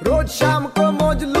रोज शाम को मौज लूट लो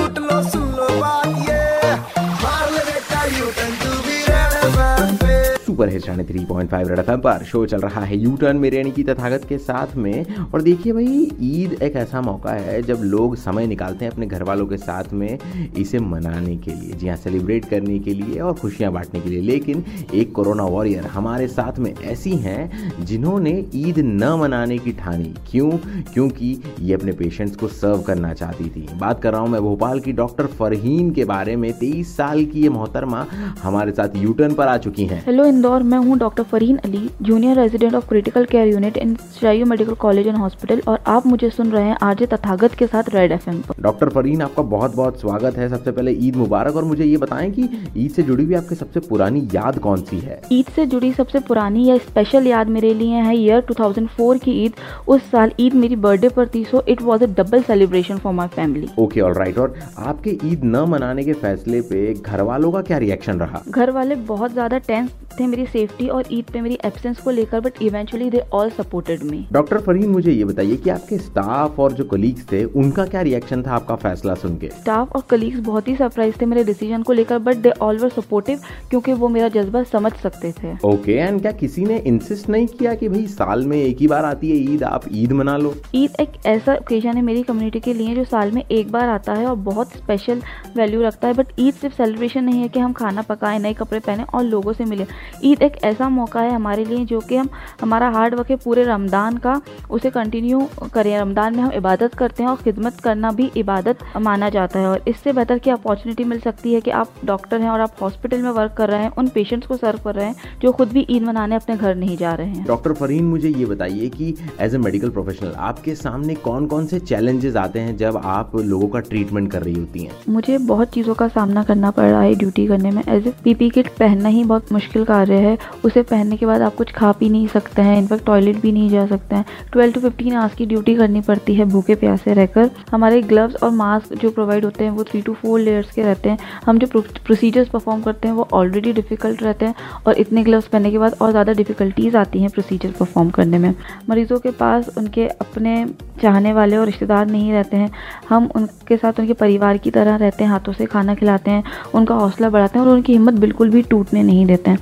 Super hit रहने three point five red FM पर। शो चल रहा है यू टर्न मेरे यानी की तथागत के साथ में। और देखिए भाई, ईद एक ऐसा मौका है जब लोग समय निकालते हैं अपने घर वालों के साथ में इसे मनाने के लिए, जी हाँ सेलिब्रेट करने के लिए और खुशियाँ बांटने के लिए। लेकिन एक कोरोना वॉरियर हमारे साथ में ऐसी हैं जिन्होंने ईद न मनाने की ठानी। क्यों? क्योंकि ये अपने पेशेंट्स को सर्व करना चाहती थी। बात कर रहा हूँ मैं भोपाल की डॉक्टर फरहीन के बारे में। तेईस साल की ये मोहतरमा हमारे साथ यू टर्न पर आ चुकी हैं। हेलो इंदौर मैं हूँ doctor Farheen Ali junior resident of critical care unit in शायू medical college and hospital और आप मुझे सुन रहे हैं आरजे तथागत के साथ रेड एफएम पर। डॉक्टर फरीन आपका बहुत बहुत स्वागत है सबसे पहले ईद मुबारक और मुझे ये बताएँ कि ईद से जुड़ी हुई आपकी सबसे पुरानी याद कौन सी है? ईद से जुड़ी सबसे पुरानी या स्पेशल याद मेरे लिए है ईयर 2004 की ईद। उस साल ईद मेरी बर्थडे पर थी so it was a double celebration for my family okay all right और आपके ईद न मनाने के फैसले पे घर वालों का क्या रिएक्शन रहा? घर वाले बहुत ज़्यादा टेंस थे मेरी सेफ्टी और ईद पे मेरी एब्सेंस को लेकर but eventually they all supported me doctor Fareen मुझे ये बताइए कि आपके स्टाफ और जो कलीग्स थे उनका क्या रिएक्शन था आपका फैसला सुन के? स्टाफ और कलीग्स बहुत ही सरप्राइज़ थे मेरे डिसीज़न को लेकर but they all were supportive क्योंकि वो मेरा जज्बा समझ सकते थे। ओके okay, एंड क्या किसी ने इंसिस्ट नहीं किया कि भाई साल में एक ही बार आती है ईद आप ईद मना लो? ईद एक ऐसा ओकेजन है मेरी कम्युनिटी के लिए जो साल में एक बार आता है और बहुत स्पेशल वैल्यू रखता है बट ईद सिर्फ़ सेलिब्रेशन नहीं है कि हम खाना पकाएँ नए कपड़े पहने और लोगों से मिले। ईद एक ऐसा मौका है हमारे लिए जो कि हम हमारा हार्ड वर्क है पूरे रमदान का उसे कंटिन्यू करें। रमदान में हम इबादत करते हैं और खिदमत करना भी इबादत माना जाता है। और इससे बेहतर की अपॉर्चुनिटी मिल सकती है कि आप डॉक्टर हैं और आप हॉस्पिटल में वर्क कर रहे हैं उन पेशेंट्स को सर्व कर रहे हैं जो खुद भी ईद मनाने अपने घर नहीं जा रहे हैं। डॉक्टर फरीन मुझे ये बताइए कि एज ए मेडिकल प्रोफेशनल आपके सामने कौन कौन से चैलेंजेस आते हैं जब आप लोगों का ट्रीटमेंट कर रही होती हैं? मुझे बहुत चीज़ों का सामना करना पड़ रहा है ड्यूटी करने में। एज ए पीपी किट पहनना ही बहुत मुश्किल कार्य है, उसे पहनने के बाद आप कुछ खा पी नहीं सकते हैं, इनफैक्ट टॉयलेट भी नहीं जा सकते हैं। ट्वेल्व टू फिफ्टीन आवर्स की ड्यूटी करनी पड़ती है भूखे प्यासे रहकर। हमारे ग्लव्स और मास्क जो प्रोवाइड होते हैं, वो थ्री टू फोर लेयर्स के रहते हैं। हम जो प्रोसीजर्स परफॉर्म करते हैं, वो ऑलरेडी डिफ़िकल्ट रहते हैं और इतने ग्लव्स पहनने के बाद और ज़्यादा डिफ़िकल्टीज़ आती हैं प्रोसीजर परफॉर्म करने में। मरीज़ों के पास उनके अपने चाहने वाले और रिश्तेदार नहीं रहते हैं। हम उनके साथ उनके परिवार की तरह रहते हैं, हाथों से खाना खिलाते हैं, उनका हौसला बढ़ाते हैं और उनकी हिम्मत बिल्कुल भी टूटने नहीं देते हैं।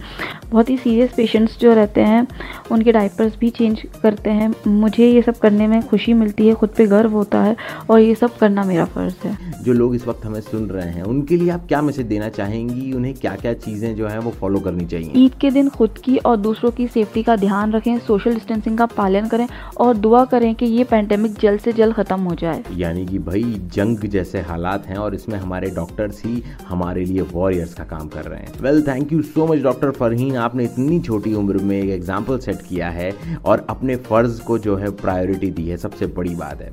बहुत ही सीरियस पेशेंट्स जो रहते हैं उनके डाइपर्स भी चेंज करते हैं। मुझे ये सब करने में खुशी मिलती है खुद पे गर्व होता है और ये सब करना मेरा फ़र्ज़ है। जो लोग इस वक्त हमें सुन रहे हैं उनके लिए आप क्या मैसेज देना चाहेंगी? उन्हें क्या क्या चीज़ें जो है वो फॉलो करनी चाहिए? ईद के दिन खुद की और दूसरों की सेफ्टी का ध्यान रखें सोशल डिस्टेंसिंग का पालन करें और दुआ करें कि ये पैंडेमिक जल्द से जल्द ख़त्म हो जाए। यानी कि भाई जंग जैसे हालात हैं और इसमें हमारे डॉक्टर्स ही हमारे लिए वॉरियर्स का काम कर रहे हैं। Well thank you so much doctor Farheen आपने इतनी छोटी उम्र में एक एग्ज़ाम्पल सेट किया है और अपने फ़र्ज़ को जो है प्रायोरिटी दी है, सबसे बड़ी बात है।